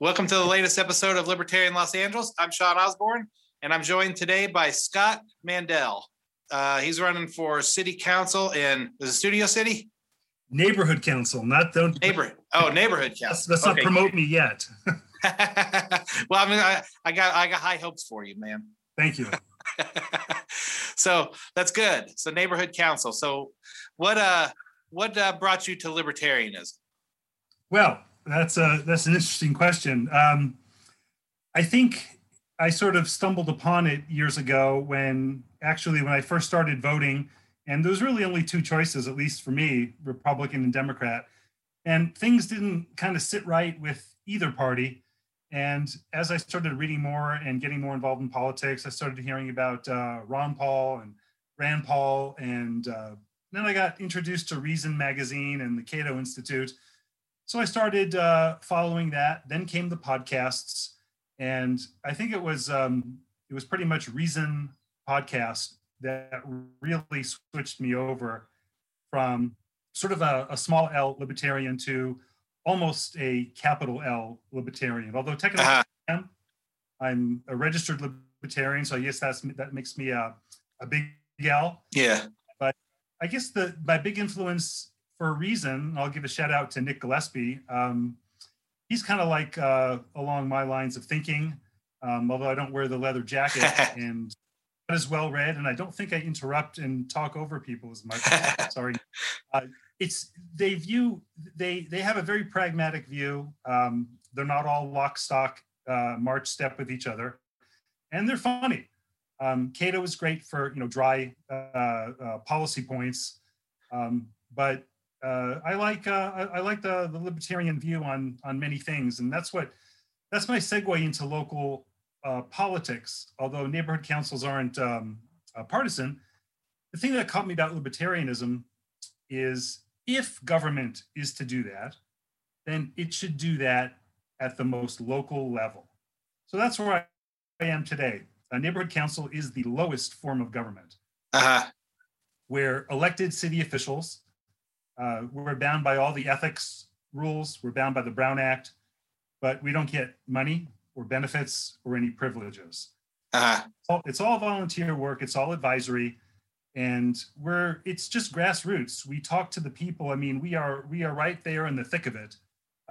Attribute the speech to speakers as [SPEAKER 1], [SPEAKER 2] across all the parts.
[SPEAKER 1] Welcome to the latest episode of Libertarian Los Angeles. I'm Sean Osborne, and I'm joined today by Scott Mandell. Uh, he's running for city council in is it Studio City?
[SPEAKER 2] Neighborhood council, not the
[SPEAKER 1] neighborhood. Oh, neighborhood council.
[SPEAKER 2] Let's, let's okay. not promote me yet.
[SPEAKER 1] well, I mean, I, I got I got high hopes for you, man.
[SPEAKER 2] Thank you.
[SPEAKER 1] so that's good. So neighborhood council. So what uh what uh, brought you to libertarianism?
[SPEAKER 2] Well, that's a that's an interesting question. Um, I think I sort of stumbled upon it years ago when actually when I first started voting, and there was really only two choices, at least for me, Republican and Democrat, and things didn't kind of sit right with either party. And as I started reading more and getting more involved in politics, I started hearing about uh, Ron Paul and Rand Paul, and uh, then I got introduced to Reason magazine and the Cato Institute so I started uh, following that. Then came the podcasts, and I think it was um, it was pretty much Reason podcast that really switched me over from sort of a, a small L libertarian to almost a capital L libertarian. Although technically uh-huh. I'm, I'm a registered libertarian, so I guess that's that makes me a, a big L.
[SPEAKER 1] Yeah.
[SPEAKER 2] But I guess the my big influence for a reason. I'll give a shout out to Nick Gillespie. Um, he's kind of like uh, along my lines of thinking, um, although I don't wear the leather jacket and not as well read, and I don't think I interrupt and talk over people as much. Sorry. Uh, it's they view they they have a very pragmatic view. Um, they're not all lock stock uh, march step with each other, and they're funny. Um, Cato is great for you know dry uh, uh, policy points, um, but uh, I like uh, I, I, like the, the libertarian view on on many things, and that's what that's my segue into local uh, politics. Although neighborhood councils aren't um, partisan, the thing that caught me about libertarianism is if government is to do that, then it should do that at the most local level. So that's where I am today. A neighborhood council is the lowest form of government, uh-huh. where elected city officials uh, we're bound by all the ethics rules. We're bound by the Brown Act, but we don't get money or benefits or any privileges. Uh-huh. It's all volunteer work. It's all advisory, and we're it's just grassroots. We talk to the people. I mean, we are we are right there in the thick of it,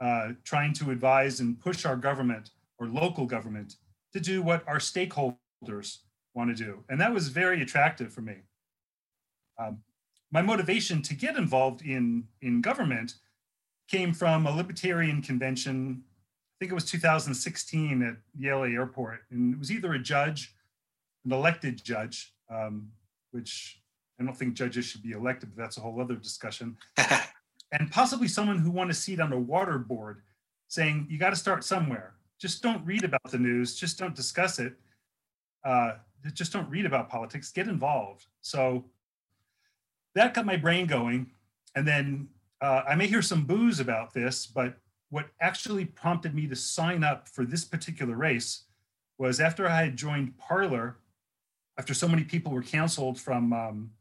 [SPEAKER 2] uh, trying to advise and push our government or local government to do what our stakeholders want to do, and that was very attractive for me. Um, my motivation to get involved in, in government came from a libertarian convention. I think it was 2016 at Yale Airport. And it was either a judge, an elected judge, um, which I don't think judges should be elected, but that's a whole other discussion. and possibly someone who won a seat on a water board saying, you got to start somewhere. Just don't read about the news, just don't discuss it. Uh, just don't read about politics, get involved. So that got my brain going. And then uh, I may hear some boos about this, but what actually prompted me to sign up for this particular race was after I had joined Parler, after so many people were canceled from um,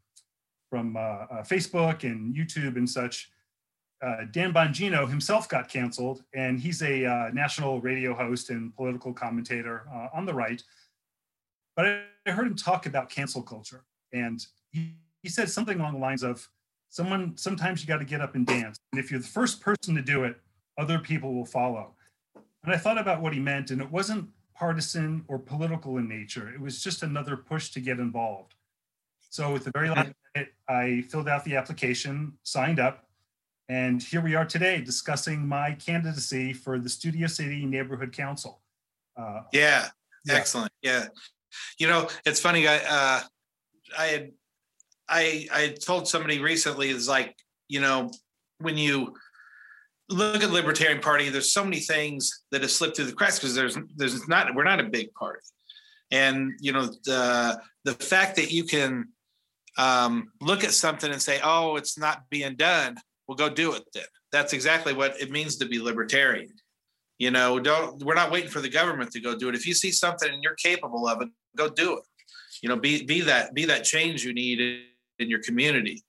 [SPEAKER 2] from uh, uh, Facebook and YouTube and such. Uh, Dan Bongino himself got canceled, and he's a uh, national radio host and political commentator uh, on the right. But I heard him talk about cancel culture, and he he said something along the lines of someone sometimes you got to get up and dance and if you're the first person to do it other people will follow. And i thought about what he meant and it wasn't partisan or political in nature. It was just another push to get involved. So at the very last minute i filled out the application signed up and here we are today discussing my candidacy for the studio city neighborhood council.
[SPEAKER 1] Uh, yeah, yeah. excellent yeah. You know it's funny i uh, i had I I told somebody recently is like you know when you look at Libertarian Party, there's so many things that have slipped through the cracks because there's there's not we're not a big party, and you know the the fact that you can um, look at something and say, oh, it's not being done, well, go do it then. That's exactly what it means to be libertarian. You know, don't we're not waiting for the government to go do it. If you see something and you're capable of it, go do it. You know, be be that be that change you need in your community.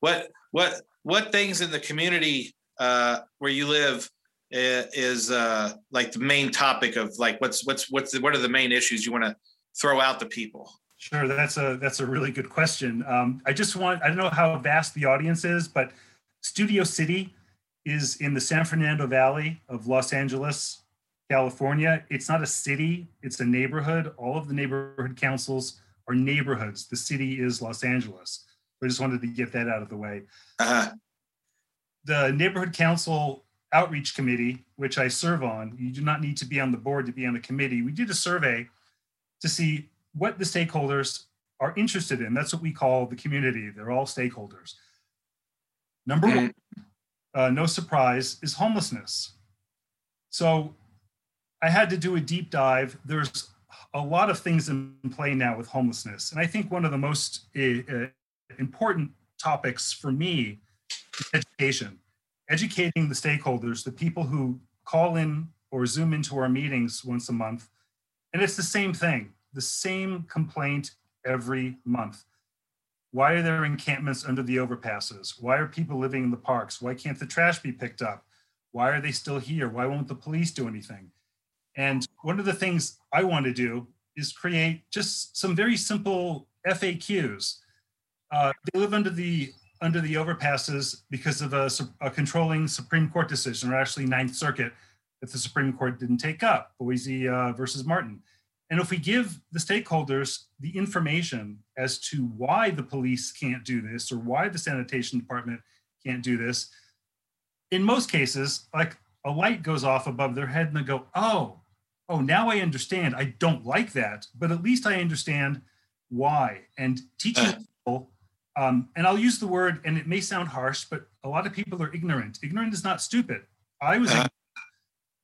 [SPEAKER 1] What what what things in the community uh, where you live uh, is uh, like the main topic of like what's what's what's the, what are the main issues you want to throw out to people?
[SPEAKER 2] Sure, that's a that's a really good question. Um, I just want I don't know how vast the audience is, but Studio City is in the San Fernando Valley of Los Angeles, California. It's not a city; it's a neighborhood. All of the neighborhood councils are neighborhoods. The city is Los Angeles. I just wanted to get that out of the way.
[SPEAKER 1] Uh-huh.
[SPEAKER 2] The neighborhood council outreach committee, which I serve on, you do not need to be on the board to be on the committee. We did a survey to see what the stakeholders are interested in. That's what we call the community. They're all stakeholders. Number
[SPEAKER 1] Mhm.
[SPEAKER 2] one, uh, no surprise, is homelessness. So I had to do a deep dive. There's a lot of things in play now with homelessness. And I think one of the most uh, important topics for me education. Educating the stakeholders, the people who call in or Zoom into our meetings once a month. And it's the same thing, the same complaint every month. Why are there encampments under the overpasses? Why are people living in the parks? Why can't the trash be picked up? Why are they still here? Why won't the police do anything? And one of the things I want to do is create just some very simple FAQs. Uh, they live under the under the overpasses because of a, a controlling Supreme Court decision, or actually Ninth Circuit, that the Supreme Court didn't take up, Boise uh, versus Martin. And if we give the stakeholders the information as to why the police can't do this or why the sanitation department can't do this, in most cases, like a light goes off above their head and they go, oh, oh, now I understand. I don't like that, but at least I understand why. And teaching
[SPEAKER 1] Uh.
[SPEAKER 2] people, um, and I'll use the word, and it may sound harsh, but a lot of people are ignorant. Ignorant is not stupid. I was
[SPEAKER 1] Uh.
[SPEAKER 2] ignorant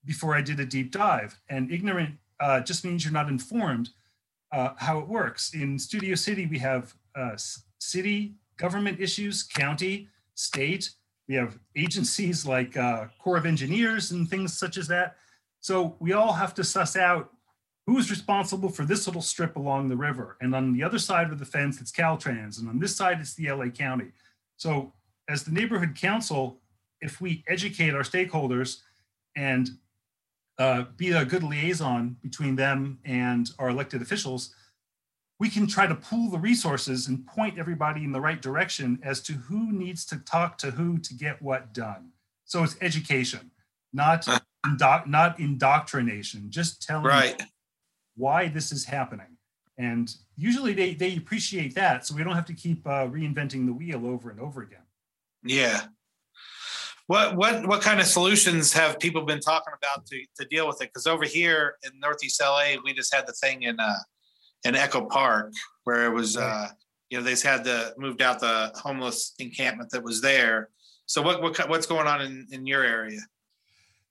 [SPEAKER 2] before I did a deep dive, and ignorant uh, just means you're not informed uh, how it works. In Studio City, we have uh, city government issues, county, state. We have agencies like uh, Corps of Engineers and things such as that. So we all have to suss out who's responsible for this little strip along the river. And on the other side of the fence, it's Caltrans. And on this side, it's the LA County. So as the neighborhood council, if we educate our stakeholders and uh, be a good liaison between them and our elected officials, we can try to pool the resources and point everybody in the right direction as to who needs to talk to who to get what done. So it's education, not indo- not indoctrination, just telling
[SPEAKER 1] Right.
[SPEAKER 2] Why this is happening. And usually they, they appreciate that. So we don't have to keep uh, reinventing the wheel over and over again.
[SPEAKER 1] Yeah. What what what kind of solutions have people been talking about to to deal with it? Because over here in Northeast LA, we just had the thing in uh in Echo Park where it was uh you know they've had the moved out the homeless encampment that was there. So what what what's going on in in your area?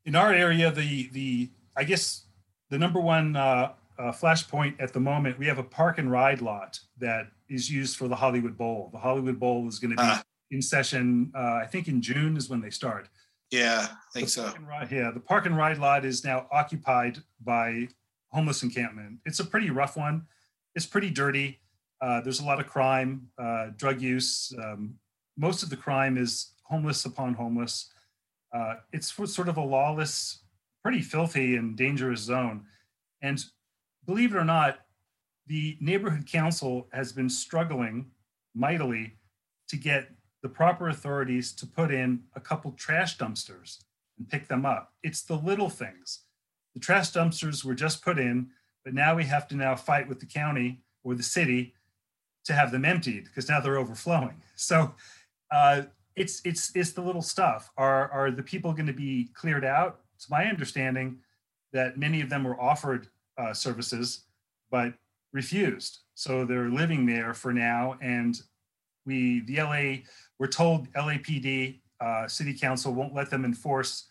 [SPEAKER 2] in our area, the the I guess the number one uh, uh, flashpoint at the moment, we have a park and ride lot that is used for the Hollywood Bowl. The Hollywood Bowl is going to be
[SPEAKER 1] Ah.
[SPEAKER 2] in session. Uh, I think in June is when they start.
[SPEAKER 1] Yeah, I think
[SPEAKER 2] The
[SPEAKER 1] so.
[SPEAKER 2] ride- yeah, the park and ride lot is now occupied by homeless encampment. It's a pretty rough one. It's pretty dirty. Uh, there's a lot of crime, uh, drug use. Um, most of the crime is homeless upon homeless. Uh, it's sort of a lawless, pretty filthy and dangerous zone. And believe it or not, the neighborhood council has been struggling mightily to get the proper authorities to put in a couple trash dumpsters and pick them up. It's the little things. The trash dumpsters were just put in, but now we have to now fight with the county or the city to have them emptied because now they're overflowing. So uh, it's it's it's the little stuff. Are are the people going to be cleared out? It's my understanding that many of them were offered uh, services but refused. So they're living there for now, and we the LA we're told LAPD uh, City Council won't let them enforce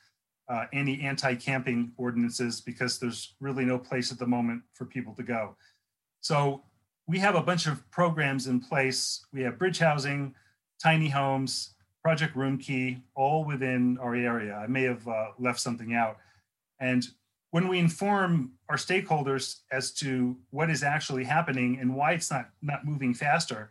[SPEAKER 2] uh, any anti-camping ordinances because there's really no place at the moment for people to go. So we have a bunch of programs in place. We have bridge housing, tiny homes, Project Roomkey, all within our area. I may have uh, left something out. And when we inform our stakeholders as to what is actually happening and why it's not not moving faster,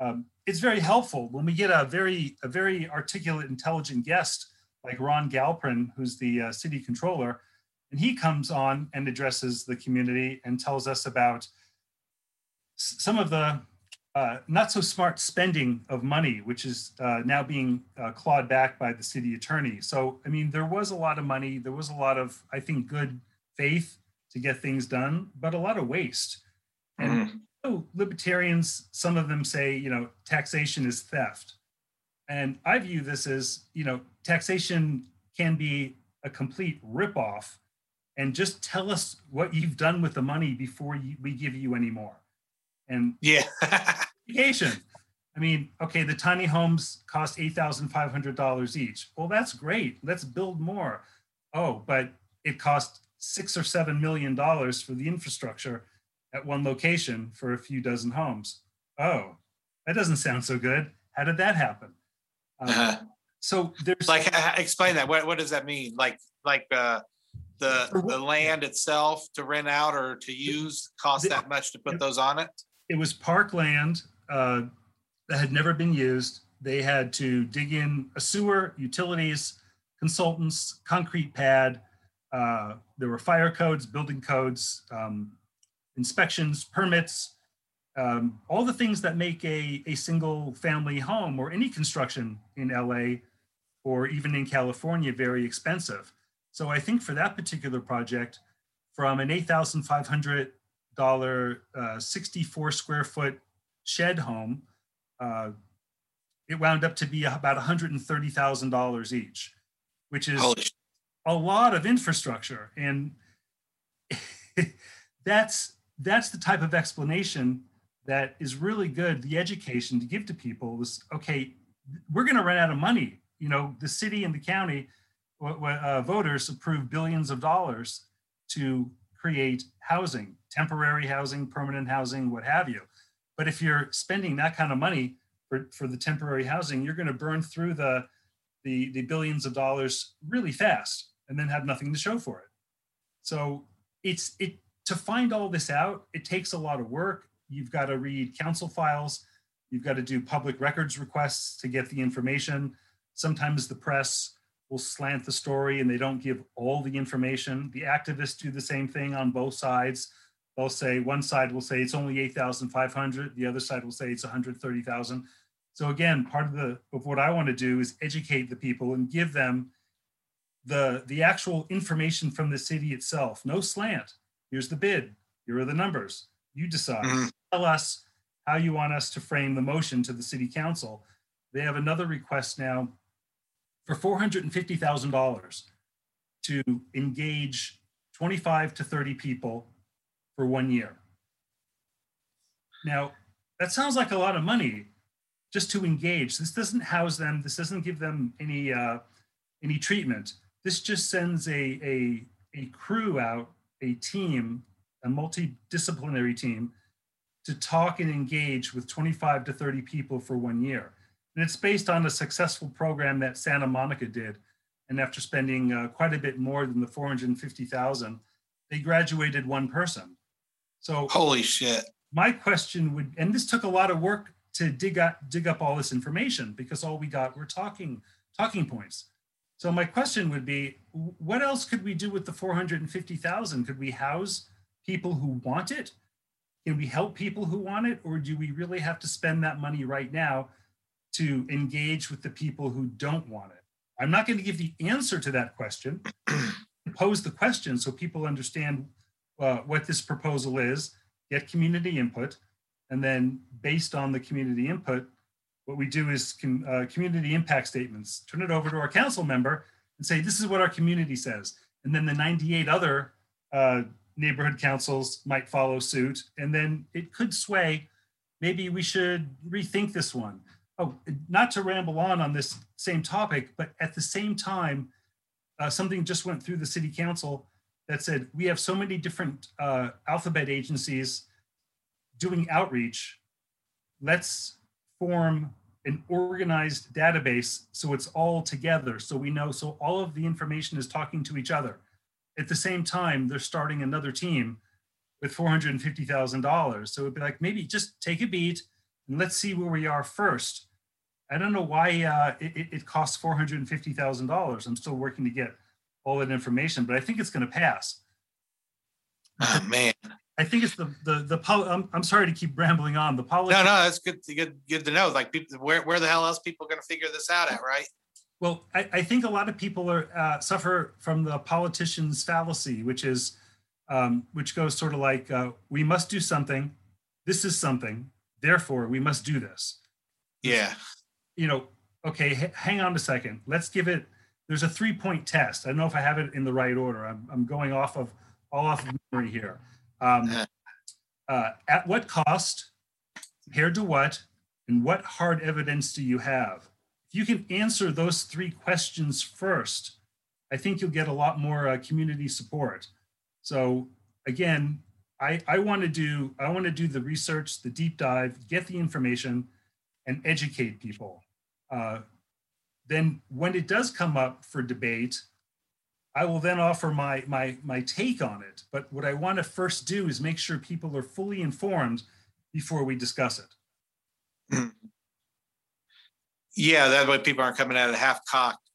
[SPEAKER 2] um, it's very helpful. When we get a very a very articulate, intelligent guest like Ron Galperin, who's the uh, city controller, and he comes on and addresses the community and tells us about some of the uh, not so smart spending of money, which is uh, now being uh, clawed back by the city attorney. So, I mean, there was a lot of money. There was a lot of, I think, good faith to get things done, but a lot of waste. And mm-hmm. oh, libertarians, some of them say, you know, taxation is theft. And I view this as, you know, taxation can be a complete ripoff and just tell us what you've done with the money before you, we give you any more. And
[SPEAKER 1] yeah,
[SPEAKER 2] vacation. I mean, okay, the tiny homes cost eight thousand five hundred dollars each. Well, that's great. Let's build more. Oh, but it cost six or seven million dollars for the infrastructure at one location for a few dozen homes. Oh, that doesn't sound so good. How did that happen? Um, uh-huh. So there's
[SPEAKER 1] like explain that. What what does that mean? Like like uh, the the land itself to rent out or to use cost that much to put those on it?
[SPEAKER 2] It was park land uh, that had never been used. They had to dig in a sewer, utilities, consultants, concrete pad. Uh, there were fire codes, building codes, um, inspections, permits, um, all the things that make a, a single family home or any construction in LA or even in California very expensive. So I think for that particular project, from an $8,500 uh, 64 square foot shed home, uh, it wound up to be about $130,000 each, which is Holy. a lot of infrastructure. And that's that's the type of explanation that is really good. The education to give to people is okay. We're going to run out of money. You know, the city and the county uh, voters approved billions of dollars to create housing, temporary housing, permanent housing, what have you. But if you're spending that kind of money for, for the temporary housing, you're going to burn through the, the, the billions of dollars really fast and then have nothing to show for it. So it's it to find all this out, it takes a lot of work. You've got to read council files, you've got to do public records requests to get the information. Sometimes the press will slant the story and they don't give all the information. The activists do the same thing on both sides. They'll say one side will say it's only 8,500, the other side will say it's 130,000. So again, part of the of what I want to do is educate the people and give them the the actual information from the city itself. No slant. Here's the bid. Here are the numbers. You decide. Mm-hmm. Tell us how you want us to frame the motion to the city council. They have another request now for $450,000 to engage 25 to 30 people for one year. Now, that sounds like a lot of money just to engage. This doesn't house them. This doesn't give them any uh, any treatment. This just sends a, a, a crew out, a team, a multidisciplinary team, to talk and engage with 25 to 30 people for one year. And it's based on a successful program that Santa Monica did. And after spending uh, quite a bit more than the 450,000, they graduated one person. So
[SPEAKER 1] holy shit.
[SPEAKER 2] My question would, and this took a lot of work to dig up dig up all this information because all we got were talking talking points. So my question would be, what else could we do with the 450,000? Could we house people who want it? Can we help people who want it, or do we really have to spend that money right now to engage with the people who don't want it? I'm not going to give the answer to that question. Pose the question so people understand uh, what this proposal is, get community input, and then based on the community input, what we do is com- uh, community impact statements, turn it over to our council member and say, this is what our community says. And then the 98 other uh, neighborhood councils might follow suit. And then it could sway, maybe we should rethink this one oh, not to ramble on on this same topic, but at the same time, uh, something just went through the city council that said we have so many different uh, alphabet agencies doing outreach. Let's form an organized database so it's all together so we know so all of the information is talking to each other at the same time they're starting another team with $450000 so it'd be like maybe just take a beat and let's see where we are first I don't know why uh, it, it costs four hundred and fifty thousand dollars. I'm still working to get all that information, but I think it's going to pass.
[SPEAKER 1] Oh man,
[SPEAKER 2] I think it's the the the. Pol- I'm, I'm sorry to keep rambling on. The policy.
[SPEAKER 1] no, no, that's good. Good, good to know. Like, people, where, where the hell else people going to figure this out at, right?
[SPEAKER 2] Well, I, I think a lot of people are uh, suffer from the politician's fallacy, which is, um, which goes sort of like, uh, we must do something. This is something. Therefore, we must do this.
[SPEAKER 1] Yeah.
[SPEAKER 2] You know, okay, h- hang on a second. Let's give it. There's a three point test. I don't know if I have it in the right order. I'm, I'm going off of all off of memory here. Um, uh, at what cost, compared to what, and what hard evidence do you have? If you can answer those three questions first, I think you'll get a lot more uh, community support. So again, I, I want to do I want to do the research, the deep dive, get the information, and educate people. Uh, then when it does come up for debate, I will then offer my my my take on it. But what I want to first do is make sure people are fully informed before we discuss it.
[SPEAKER 1] Yeah, that way people aren't coming at it half cocked.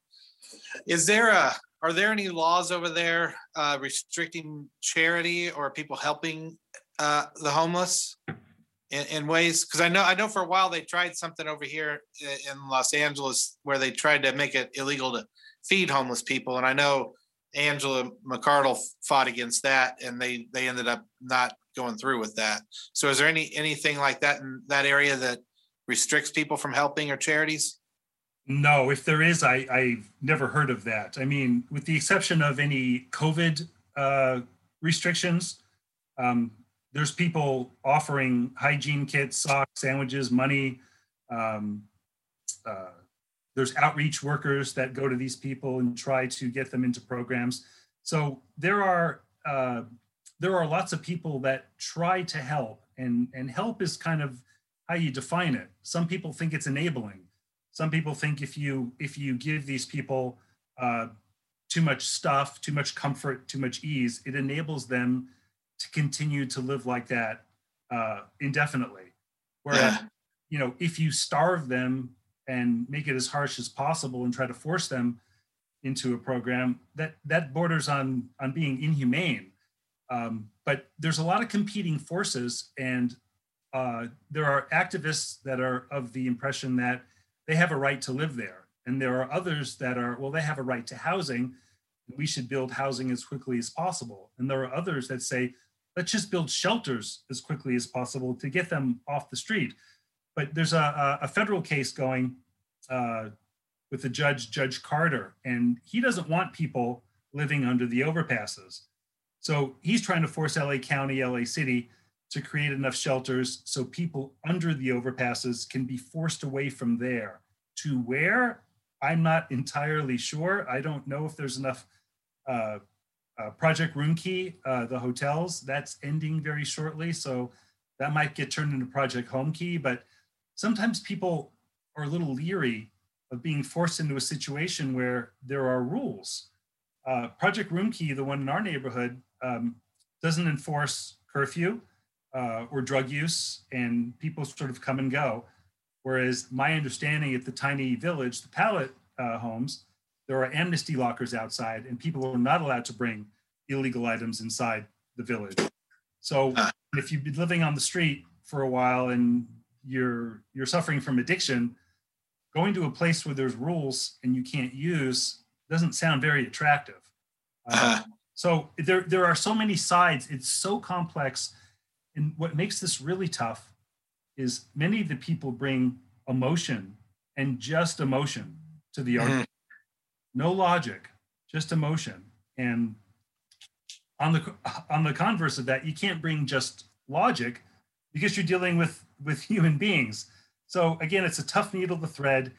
[SPEAKER 1] Is there a are there any laws over there uh, restricting charity or people helping uh, the homeless in, in ways? Because I know I know for a while they tried something over here in Los Angeles where they tried to make it illegal to feed homeless people, and I know Angela McArdle fought against that, and they they ended up not going through with that. So, is there any anything like that in that area that restricts people from helping or charities?
[SPEAKER 2] No, if there is, I, I've never heard of that. I mean, with the exception of any COVID uh, restrictions, um, there's people offering hygiene kits, socks, sandwiches, money. Um, uh, there's outreach workers that go to these people and try to get them into programs. So there are uh, there are lots of people that try to help, and and help is kind of how you define it. Some people think it's enabling some people think if you if you give these people uh, too much stuff too much comfort too much ease it enables them to continue to live like that uh, indefinitely whereas you know if you starve them and make it as harsh as possible and try to force them into a program that that borders on on being inhumane um, but there's a lot of competing forces and uh, there are activists that are of the impression that they have a right to live there. And there are others that are, well, they have a right to housing. We should build housing as quickly as possible. And there are others that say, let's just build shelters as quickly as possible to get them off the street. But there's a, a federal case going uh, with the judge, Judge Carter, and he doesn't want people living under the overpasses. So he's trying to force LA County, LA City to create enough shelters so people under the overpasses can be forced away from there to where i'm not entirely sure i don't know if there's enough uh, uh, project roomkey uh, the hotels that's ending very shortly so that might get turned into project homekey but sometimes people are a little leery of being forced into a situation where there are rules uh, project roomkey the one in our neighborhood um, doesn't enforce curfew uh, or drug use, and people sort of come and go. Whereas my understanding at the tiny village, the pallet uh, homes, there are amnesty lockers outside, and people are not allowed to bring illegal items inside the village. So
[SPEAKER 1] Ah.
[SPEAKER 2] if you've been living on the street for a while and you're you're suffering from addiction, going to a place where there's rules and you can't use doesn't sound very attractive. Uh,
[SPEAKER 1] Uh,
[SPEAKER 2] so there, there are so many sides. It's so complex. And what makes this really tough is many of the people bring emotion and just emotion to the
[SPEAKER 1] Mhm.
[SPEAKER 2] argument. No logic, just emotion. And on the on the converse of that, you can't bring just logic because you're dealing with with human beings. So again, it's a tough needle to thread.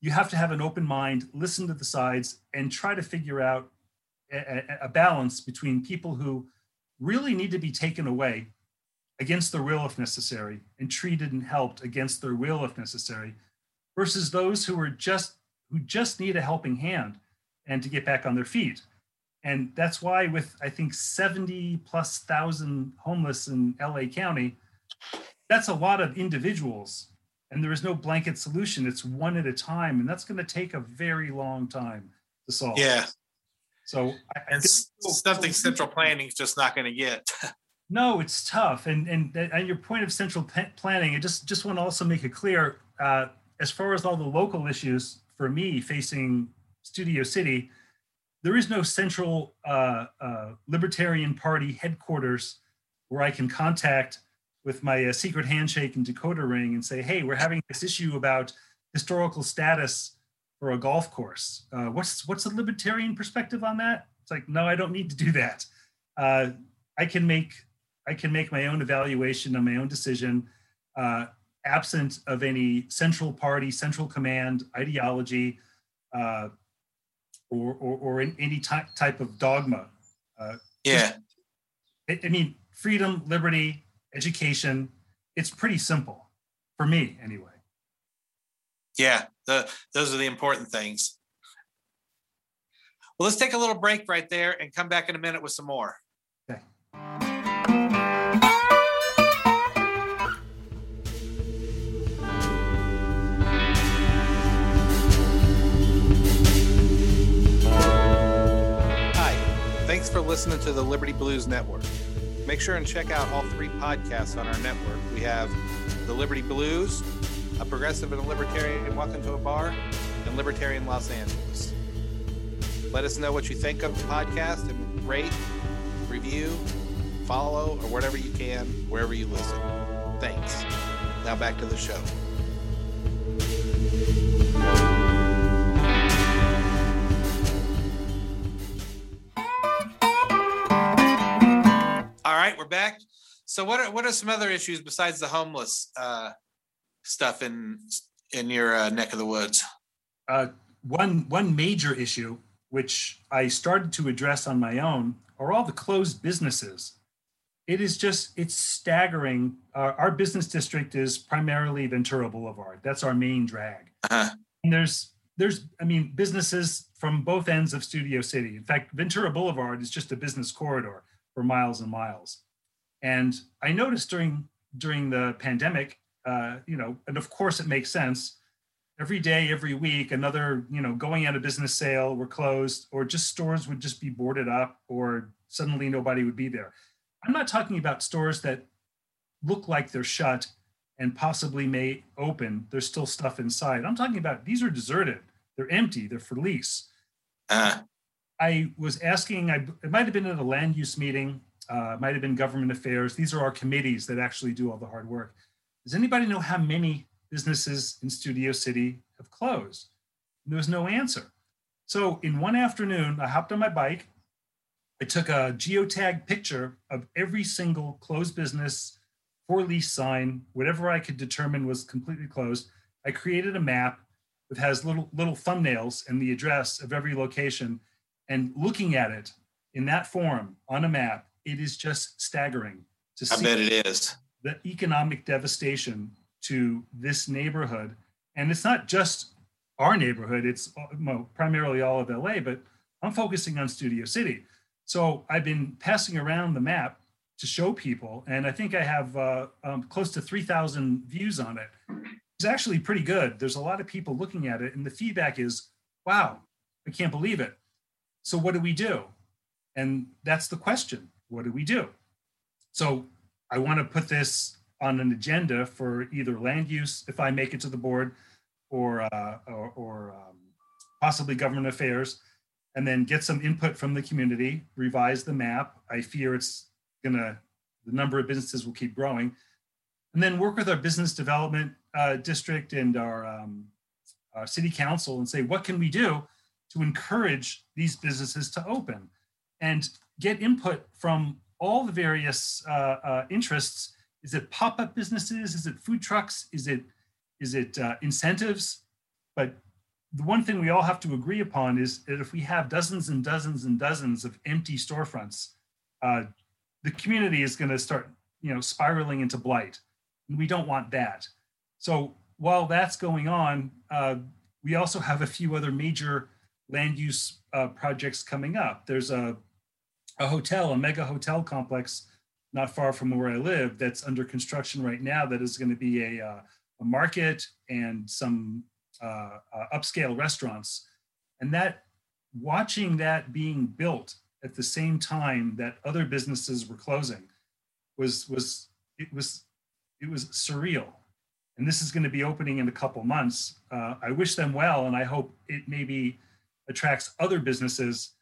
[SPEAKER 2] You have to have an open mind, listen to the sides, and try to figure out a, a- a balance between people who really need to be taken away against their will if necessary and treated and helped against their will if necessary versus those who are just who just need a helping hand and to get back on their feet and that's why with i think 70 plus thousand homeless in la county that's a lot of individuals and there is no blanket solution. It's one at a time, and that's going to take a very long time to solve.
[SPEAKER 1] Yeah.
[SPEAKER 2] So
[SPEAKER 1] I, and something central planning is just not going to get.
[SPEAKER 2] no, it's tough. And and and your point of central planning, I just just want to also make it clear, uh, as far as all the local issues for me facing Studio City, there is no central uh, uh, Libertarian Party headquarters where I can contact with my uh, secret handshake and decoder ring and say, hey, we're having this issue about historical status for a golf course. Uh, what's what's the libertarian perspective on that? It's like, no, I don't need to do that. Uh, I can make I can make my own evaluation and my own decision, uh, absent of any central party, central command ideology, uh, or, or or any type type of dogma.
[SPEAKER 1] Uh, yeah,
[SPEAKER 2] I, I mean, freedom, liberty, education. It's pretty simple for me, anyway.
[SPEAKER 1] Yeah, the, those are the important things. Well, let's take a little break right there and come back in a minute with some more. Thanks for listening to the Liberty Blues Network. Make sure and check out all three podcasts on our network. We have the Liberty Blues, a progressive and a libertarian welcome to a bar, and libertarian Los Angeles. Let us know what you think of the podcast and rate, review, follow, or whatever you can wherever you listen. Thanks. Now back to the show. Back. So, what are what are some other issues besides the homeless uh, stuff in in your uh, neck of the woods?
[SPEAKER 2] Uh, one one major issue, which I started to address on my own, are all the closed businesses. It is just it's staggering. Our business district is primarily Ventura Boulevard. That's our main drag. Uh-huh. And there's there's I mean businesses from both ends of Studio City. In fact, Ventura Boulevard is just a business corridor for miles and miles. And I noticed during during the pandemic uh, you know, and of course it makes sense. Every day, every week, another, you know, going out of business sale were closed, or just stores would just be boarded up, or suddenly nobody would be there. I'm not talking about stores that look like they're shut and possibly may open. There's still stuff inside. I'm talking about these are deserted. They're empty. They're for lease. Uh-huh. I was asking. I it might have been at a land use meeting. Uh, might have been government affairs. These are our committees that actually do all the hard work. Does anybody know how many businesses in Studio City have closed? And there was no answer. So in one afternoon, I hopped on my bike. I took a geotag picture of every single closed business, for lease sign, whatever I could determine was completely closed. I created a map that has little little thumbnails and the address of every location. And looking at it in that form on a map, it is just staggering
[SPEAKER 1] to see. I bet it is
[SPEAKER 2] the economic devastation to this neighborhood. And it's not just our neighborhood, it's primarily all of LA, but I'm focusing on Studio City. So I've been passing around the map to show people, and I think I have uh, um, close to 3,000 views on it. It's actually pretty good. There's a lot of people looking at it, and the feedback is, wow, I can't believe it. So what do we do? And that's the question. What do we do? So I want to put this on an agenda for either land use if I make it to the board, or uh, or, or um, possibly government affairs, and then get some input from the community. Revise the map. I fear it's gonna the number of businesses will keep growing, and then work with our business development uh, district and our, um, our city council and say what can we do to encourage these businesses to open and get input from all the various uh, uh, interests. Is it pop-up businesses? Is it food trucks? Is it is it uh, incentives? But the one thing we all have to agree upon is that if we have dozens and dozens and dozens of empty storefronts, uh, the community is going to start, you know, spiraling into blight, and we don't want that. So while that's going on, uh, we also have a few other major land use uh, projects coming up. There's a a hotel, a mega hotel complex not far from where I live that's under construction right now that is going to be a, uh, a market and some uh, uh, upscale restaurants. And that watching that being built at the same time that other businesses were closing was was it was it was surreal and this is going to be opening in a couple months uh, i wish them well and i hope it maybe attracts other businesses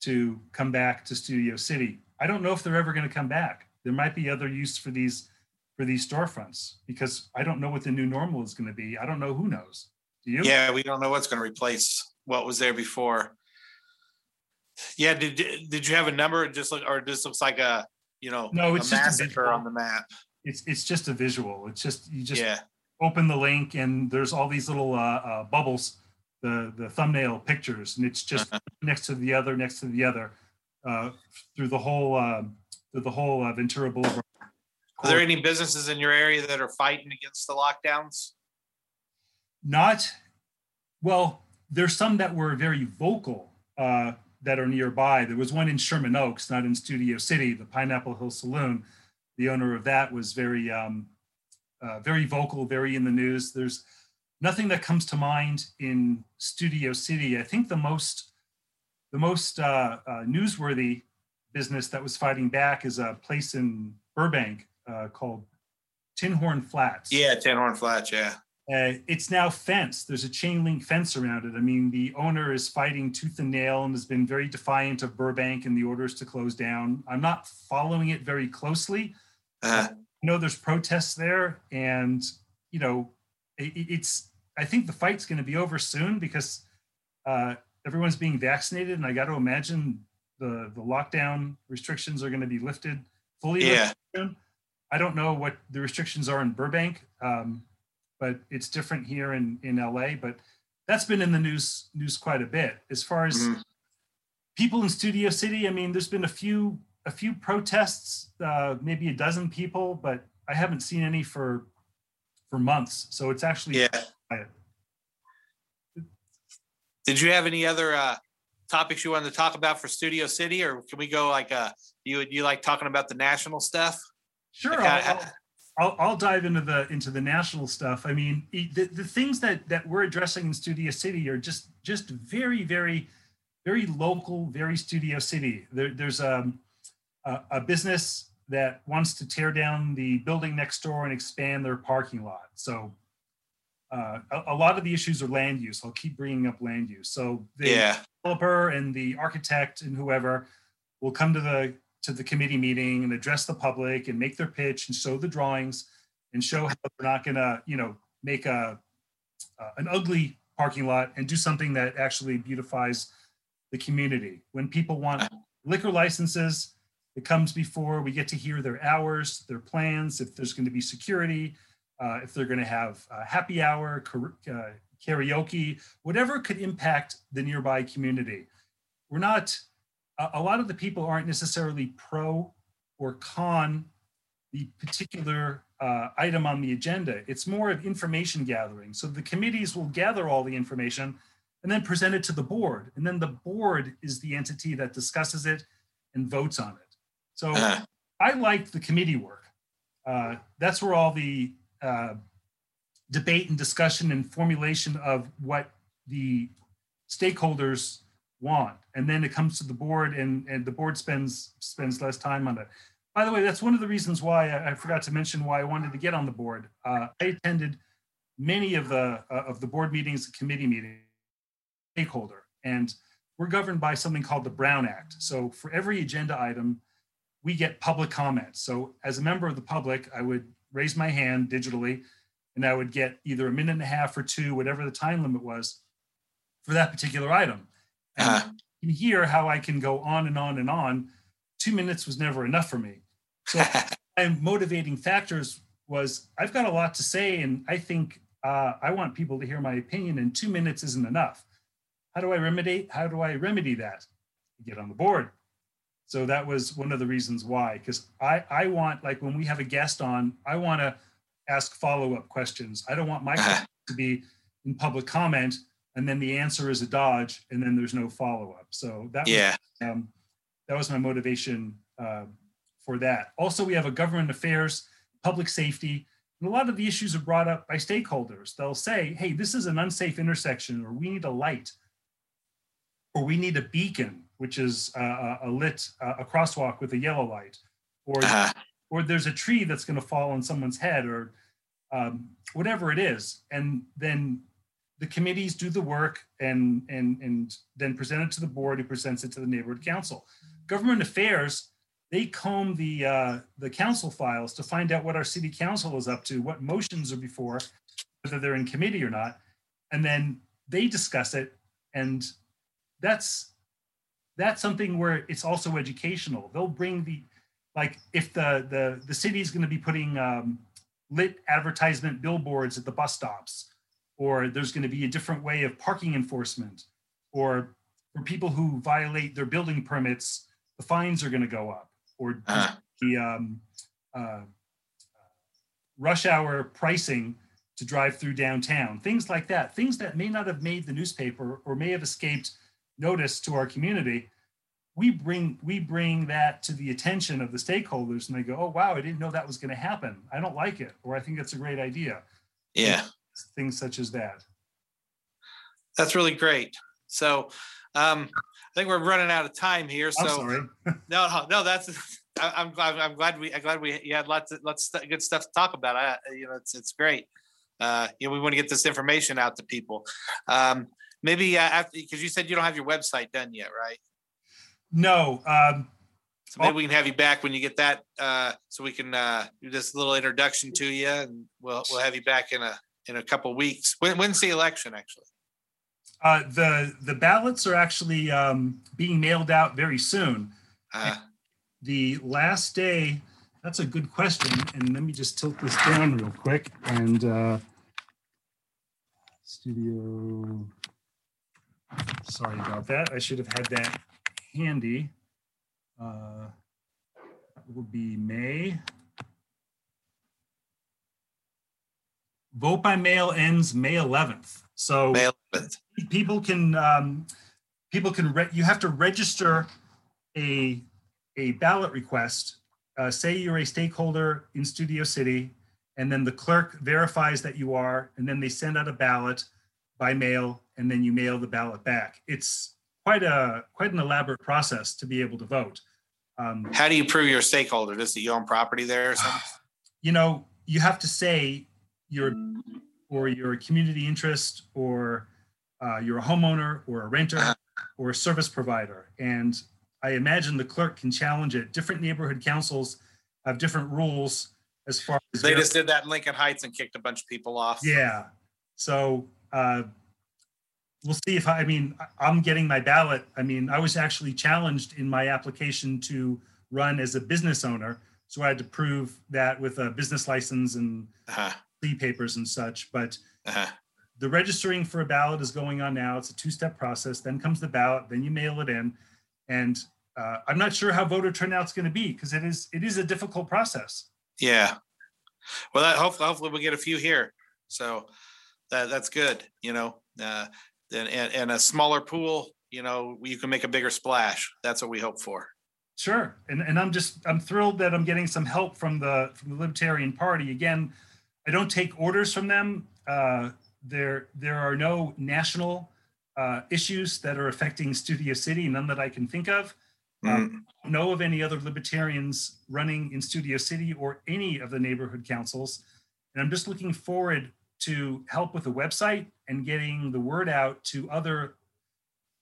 [SPEAKER 2] to come back to studio city i don't know if they're ever going to come back there might be other use for these for these storefronts because i don't know what the new normal is going to be i don't know who knows do you
[SPEAKER 1] Yeah, we don't know what's going to replace what was there before. Yeah, did did you have a number? Just look, or this looks like a you know
[SPEAKER 2] No,
[SPEAKER 1] a
[SPEAKER 2] it's just a
[SPEAKER 1] massacre
[SPEAKER 2] visual.
[SPEAKER 1] on the map.
[SPEAKER 2] it's it's just a visual it's just you just
[SPEAKER 1] yeah,
[SPEAKER 2] open the link and there's all these little uh, uh, bubbles, the the thumbnail pictures, and it's just next to the other, next to the other, uh, through the whole um through the whole uh, Ventura Boulevard.
[SPEAKER 1] are there any businesses in your area that are fighting against the lockdowns?
[SPEAKER 2] Not well. There's some that were very vocal uh, that are nearby. There was one in Sherman Oaks, not in Studio City, the Pineapple Hill Saloon. The owner of that was very um, uh, very vocal, very in the news. There's nothing that comes to mind in Studio City. I think the most the most uh, uh, newsworthy business that was fighting back is a place in Burbank uh, called Tinhorn Flats.
[SPEAKER 1] Yeah, Tinhorn Flats. Yeah,
[SPEAKER 2] Uh, it's now fenced. There's a chain link fence around it. I mean, the owner is fighting tooth and nail and has been very defiant of Burbank and the orders to close down. I'm not following it very closely.
[SPEAKER 1] uh,
[SPEAKER 2] I know there's protests there, and you know, it, it's. I think the fight's going to be over soon because uh, everyone's being vaccinated, and I got to imagine the the lockdown restrictions are going to be lifted fully.
[SPEAKER 1] yeah.
[SPEAKER 2] soon. I don't know what the restrictions are in Burbank, um, but it's different here in in LA. But that's been in the news news quite a bit. As far as
[SPEAKER 1] Mhm.
[SPEAKER 2] people in Studio City, I mean, there's been a few a few protests, uh, maybe a dozen people, but I haven't seen any for for months. So it's actually
[SPEAKER 1] Yeah. Did you have any other uh, topics you wanted to talk about for Studio City, or can we go like uh, you you like talking about the national stuff?
[SPEAKER 2] Sure,
[SPEAKER 1] Like,
[SPEAKER 2] I'll, I'll, I'll, dive into the into the national stuff. I mean, the, the things that that we're addressing in Studio City are just just very very very local, very Studio City. There, there's um, a, a business that wants to tear down the building next door and expand their parking lot. So. Uh, a, a lot of the issues are land use. I'll keep bringing up land use. So the
[SPEAKER 1] Yeah,
[SPEAKER 2] developer and the architect and whoever will come to the to the committee meeting and address the public and make their pitch and show the drawings and show how they're not going to you know make a uh, an ugly parking lot and do something that actually beautifies the community when people want liquor licenses it comes before we get to hear their hours their plans if there's going to be security uh, if they're going to have uh, happy hour kar- uh, karaoke whatever could impact the nearby community. We're not, a, a lot of the people aren't necessarily pro or con the particular uh, item on the agenda. It's more of information gathering. So the committees will gather all the information and then present it to the board. And then the board is the entity that discusses it and votes on it. So
[SPEAKER 1] uh,
[SPEAKER 2] I like the committee work. Uh, that's where all the uh, debate and discussion and formulation of what the stakeholders want, and then it comes to the board, and and the board spends spends less time on it. By the way, that's one of the reasons why I, I forgot to mention why I wanted to get on the board. Uh, I attended many of the uh, of the board meetings, committee meetings, stakeholder, and we're governed by something called the Brown Act. So for every agenda item, we get public comments. So as a member of the public, I would raise my hand digitally and I would get either a minute and a half or two, whatever the time limit was for that particular item. And
[SPEAKER 1] uh,
[SPEAKER 2] you can hear how I can go on and on and on. Two minutes was never enough for me. So my motivating factors was I've got a lot to say, and I think uh, I want people to hear my opinion, and two minutes isn't enough. How do I remedy? How do I remedy that? Get on the board. So that was one of the reasons why, because I I want like when we have a guest on, I want to ask follow up questions. I don't want my to be in public comment and then the answer is a dodge and then there's no follow up. So that was
[SPEAKER 1] yeah,
[SPEAKER 2] um, that was my motivation uh, for that. Also, we have a government affairs, public safety, And a lot of the issues are brought up by stakeholders. They'll say, hey, this is an unsafe intersection, or we need a light, or we need a beacon, which is a, a lit uh, a crosswalk with a yellow light, or uh-huh. or there's a tree that's going to fall on someone's head, or um, whatever it is. And then the committees do the work and and and then present it to the board who presents it to the neighborhood council. Government affairs they comb the uh, the council files to find out what our city council is up to, what motions are before, whether they're in committee or not, and then they discuss it. And that's that's something where it's also educational. They'll bring the like if the the the city is going to be putting um, lit advertisement billboards at the bus stops or there's going to be a different way of parking enforcement, or for people who violate their building permits, the fines are going to go up, or uh-huh. the um, uh, rush hour pricing to drive through downtown, things like that, things that may not have made the newspaper or may have escaped notice to our community. We bring we bring that to the attention of the stakeholders, and they go, "Oh wow, I didn't know that was going to happen. I don't like it, or I think it's a great idea."
[SPEAKER 1] Yeah
[SPEAKER 2] things such as that.
[SPEAKER 1] That's really great. So um, I think we're running out of time here. So
[SPEAKER 2] sorry.
[SPEAKER 1] no, no, that's. I, am glad. I'm glad we. I'm glad we. You had lots of lots of good stuff to talk about. I, you know, it's it's great. Uh, you know, we want to get this information out to people. Um, maybe uh, after because you said you don't have your website done yet, right?
[SPEAKER 2] No. Um,
[SPEAKER 1] so maybe we can have you back when you get that, uh, so we can uh, do this little introduction to you, and we'll we'll have you back in a in a couple weeks. When, when's the election actually?
[SPEAKER 2] Uh, the the ballots are actually um, being mailed out very soon. Uh, the last day. That's a good question. And let me just tilt this down real quick. And uh, studio. Sorry about that. I should have had that handy. Uh, it will be May vote by mail ends May 11th. So May 11th. people can um, people can re- you have to register a a ballot request. Uh, say you're a stakeholder in Studio City, and then the clerk verifies that you are, and then they send out a ballot by mail, and then you mail the ballot back. It's quite a quite an elaborate process to be able to vote.
[SPEAKER 1] Um, How do you prove you're a stakeholder? Does it you own property there or something?
[SPEAKER 2] You know, you have to say you're or you're a community interest or uh, you're a homeowner or a renter uh-huh. or a service provider and i imagine the clerk can challenge it different neighborhood councils have different rules as far as
[SPEAKER 1] they just did that in lincoln heights and kicked a bunch of people off
[SPEAKER 2] yeah so uh, we'll see if I, I mean i'm getting my ballot i mean i was actually challenged in my application to run as a business owner so i had to prove that with a business license and uh-huh papers and such. But uh-huh. the registering for a ballot is going on now. It's a two-step process. Then comes the ballot. Then you mail it in, and uh, I'm not sure how voter turnout's going to be because it is it is a difficult process.
[SPEAKER 1] Yeah. Well, that, hopefully, hopefully we'll get a few here. So that that's good. You know, uh, and, and a smaller pool. You know, you can make a bigger splash. That's what we hope for.
[SPEAKER 2] Sure, and and I'm just I'm thrilled that I'm getting some help from the from the Libertarian Party again I don't take orders from them. Uh, there, there are no national uh, issues that are affecting Studio City, none that I can think of. Mm. Um, know of any other libertarians running in Studio City or any of the neighborhood councils. And I'm just looking forward to help with the website and getting the word out to other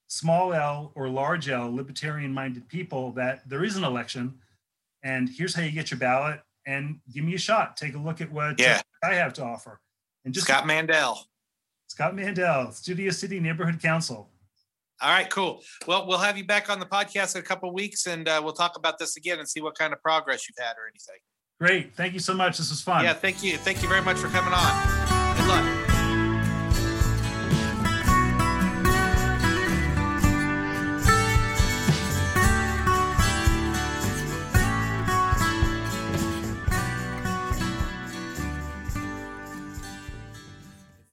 [SPEAKER 2] small L or large L libertarian minded people that there is an election and here's how you get your ballot and give me a shot. Take a look at what yeah. I have to offer.
[SPEAKER 1] And just Scott Mandell.
[SPEAKER 2] Scott Mandell, Studio City Neighborhood Council.
[SPEAKER 1] All right, cool. Well, we'll have you back on the podcast in a couple weeks, and uh, we'll talk about this again and see what kind of progress you've had or anything.
[SPEAKER 2] Great. Thank you so much. This was fun.
[SPEAKER 1] Yeah, thank you. Thank you very much for coming on.